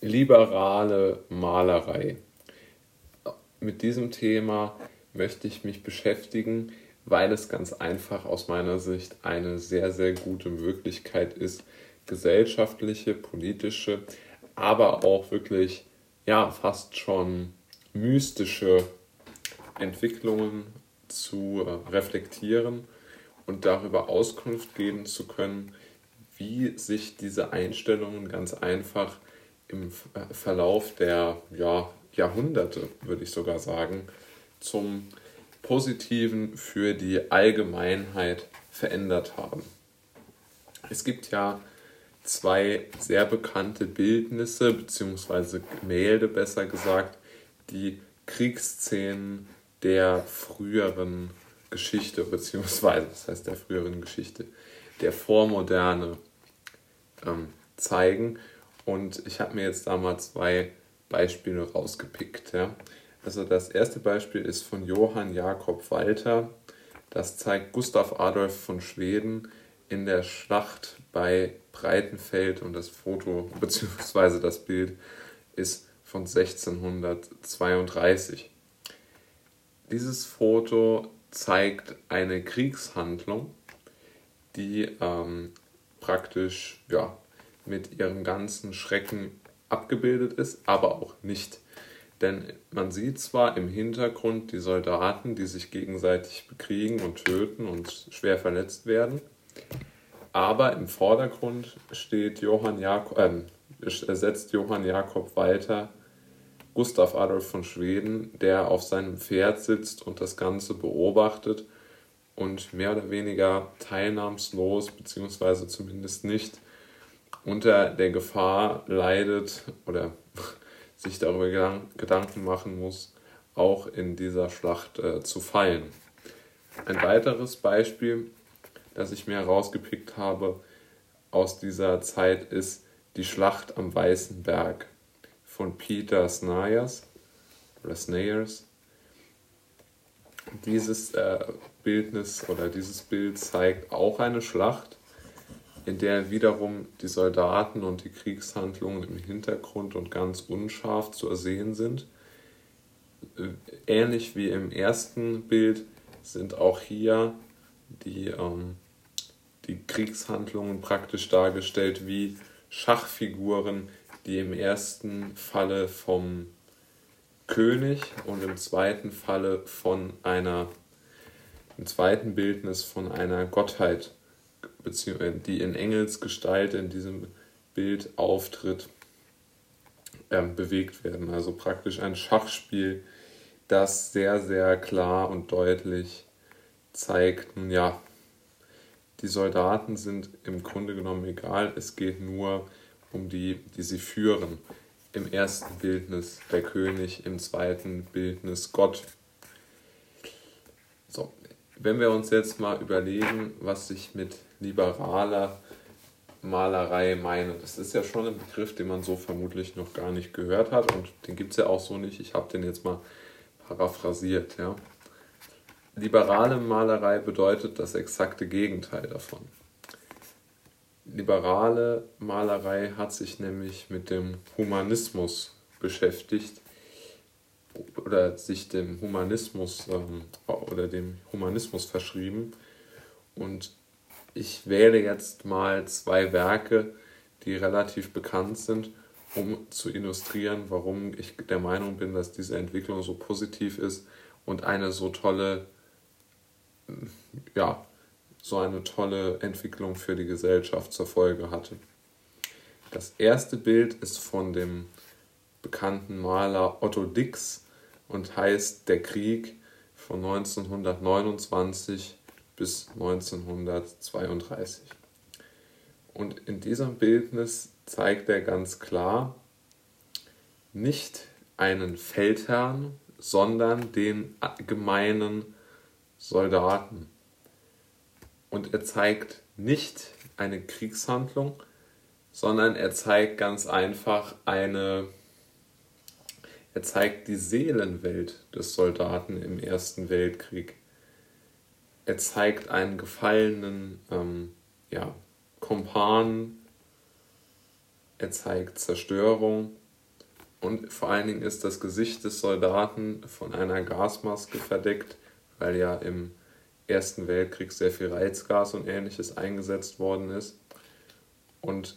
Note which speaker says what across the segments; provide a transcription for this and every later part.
Speaker 1: liberale Malerei. Mit diesem Thema möchte ich mich beschäftigen, weil es ganz einfach aus meiner Sicht eine sehr, sehr gute Möglichkeit ist, gesellschaftliche, politische, aber auch wirklich, ja, fast schon mystische Entwicklungen zu äh, reflektieren und darüber Auskunft geben zu können, wie sich diese Einstellungen ganz einfach im äh, Verlauf der ja, Jahrhunderte, würde ich sogar sagen, zum Positiven für die Allgemeinheit verändert haben. Es gibt ja zwei sehr bekannte Bildnisse, beziehungsweise Gemälde besser gesagt, die Kriegsszenen der früheren Geschichte, beziehungsweise, das heißt der früheren Geschichte, der Vormoderne ähm, zeigen. Und ich habe mir jetzt da mal zwei Beispiele rausgepickt. Ja. Also das erste Beispiel ist von Johann Jakob Walter. Das zeigt Gustav Adolf von Schweden in der Schlacht bei Breitenfeld und das Foto bzw. das Bild ist von 1632. Dieses Foto zeigt eine Kriegshandlung, die ähm, praktisch ja, mit ihrem ganzen Schrecken abgebildet ist, aber auch nicht. Denn man sieht zwar im Hintergrund die Soldaten, die sich gegenseitig bekriegen und töten und schwer verletzt werden, aber im Vordergrund steht Johann Jakob, äh, ersetzt Johann Jakob Walter Gustav Adolf von Schweden, der auf seinem Pferd sitzt und das Ganze beobachtet und mehr oder weniger teilnahmslos, beziehungsweise zumindest nicht unter der Gefahr leidet oder sich darüber Gedanken machen muss, auch in dieser Schlacht äh, zu fallen. Ein weiteres Beispiel, das ich mir herausgepickt habe aus dieser Zeit, ist die Schlacht am Weißen Berg von Peter Snayers oder Snayers. Dieses äh, Bildnis oder dieses Bild zeigt auch eine Schlacht, in der wiederum die Soldaten und die Kriegshandlungen im Hintergrund und ganz unscharf zu ersehen sind. Äh, ähnlich wie im ersten Bild sind auch hier die, ähm, die Kriegshandlungen praktisch dargestellt wie Schachfiguren, die im ersten Falle vom König und im zweiten Falle von einer, im zweiten Bildnis von einer Gottheit, die in Engelsgestalt in diesem Bild auftritt, äh, bewegt werden. Also praktisch ein Schachspiel, das sehr, sehr klar und deutlich zeigt, nun ja, die Soldaten sind im Grunde genommen egal, es geht nur um die, die sie führen. Im ersten Bildnis der König, im zweiten Bildnis Gott. Wenn wir uns jetzt mal überlegen, was ich mit liberaler Malerei meine, das ist ja schon ein Begriff, den man so vermutlich noch gar nicht gehört hat und den gibt es ja auch so nicht. Ich habe den jetzt mal paraphrasiert. Ja. Liberale Malerei bedeutet das exakte Gegenteil davon liberale Malerei hat sich nämlich mit dem Humanismus beschäftigt oder sich dem Humanismus ähm, oder dem Humanismus verschrieben. Und ich wähle jetzt mal zwei Werke, die relativ bekannt sind, um zu illustrieren, warum ich der Meinung bin, dass diese Entwicklung so positiv ist und eine so tolle ja, so eine tolle Entwicklung für die Gesellschaft zur Folge hatte. Das erste Bild ist von dem bekannten Maler Otto Dix und heißt Der Krieg von 1929 bis 1932. Und in diesem Bildnis zeigt er ganz klar nicht einen Feldherrn, sondern den gemeinen Soldaten. Und er zeigt nicht eine Kriegshandlung, sondern er zeigt ganz einfach eine, er zeigt die Seelenwelt des Soldaten im Ersten Weltkrieg. Er zeigt einen gefallenen ähm, ja, Kumpan, er zeigt Zerstörung Und vor allen Dingen ist das Gesicht des Soldaten von einer Gasmaske verdeckt, weil ja im Ersten Weltkrieg sehr viel Reizgas und ähnliches eingesetzt worden ist. Und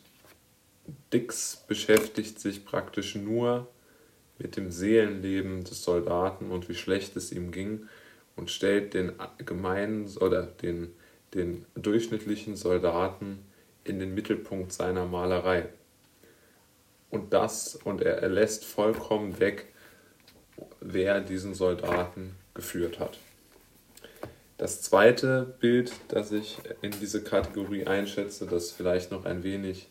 Speaker 1: Dix beschäftigt sich praktisch nur mit dem Seelenleben des Soldaten und wie schlecht es ihm ging und stellt den gemeinen oder den, den durchschnittlichen Soldaten in den Mittelpunkt seiner Malerei. Und das, und er, er lässt vollkommen weg, wer diesen Soldaten geführt hat. Das zweite Bild, das ich in diese Kategorie einschätze, das vielleicht noch ein wenig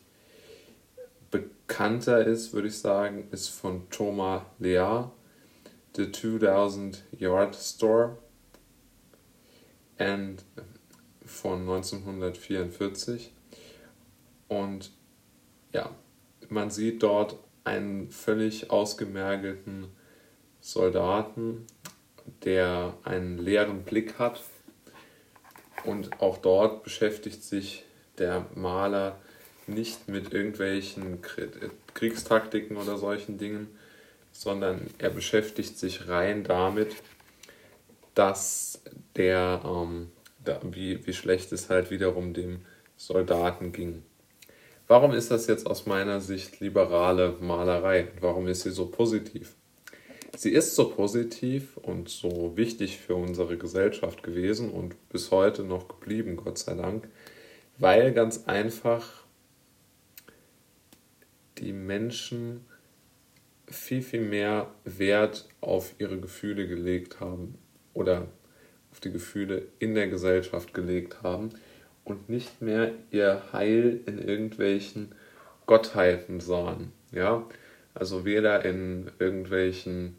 Speaker 1: bekannter ist, würde ich sagen, ist von Thomas Lea, The 2000 Yard Store and von 1944. Und ja, man sieht dort einen völlig ausgemergelten Soldaten, der einen leeren Blick hat. Und auch dort beschäftigt sich der Maler nicht mit irgendwelchen Kriegstaktiken oder solchen Dingen, sondern er beschäftigt sich rein damit, dass der, ähm, da, wie, wie schlecht es halt wiederum dem Soldaten ging. Warum ist das jetzt aus meiner Sicht liberale Malerei? Warum ist sie so positiv? Sie ist so positiv und so wichtig für unsere Gesellschaft gewesen und bis heute noch geblieben, Gott sei Dank, weil ganz einfach die Menschen viel, viel mehr Wert auf ihre Gefühle gelegt haben oder auf die Gefühle in der Gesellschaft gelegt haben und nicht mehr ihr Heil in irgendwelchen Gottheiten sahen. Ja? Also weder in irgendwelchen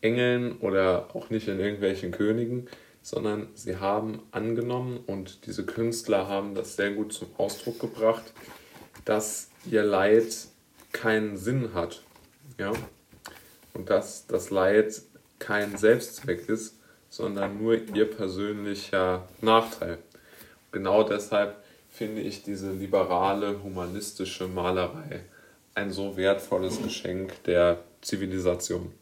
Speaker 1: Engeln oder auch nicht in irgendwelchen Königen, sondern sie haben angenommen und diese Künstler haben das sehr gut zum Ausdruck gebracht, dass ihr Leid keinen Sinn hat. Ja? Und dass das Leid kein Selbstzweck ist, sondern nur ihr persönlicher Nachteil. Genau deshalb finde ich diese liberale, humanistische Malerei ein so wertvolles Geschenk der Zivilisation.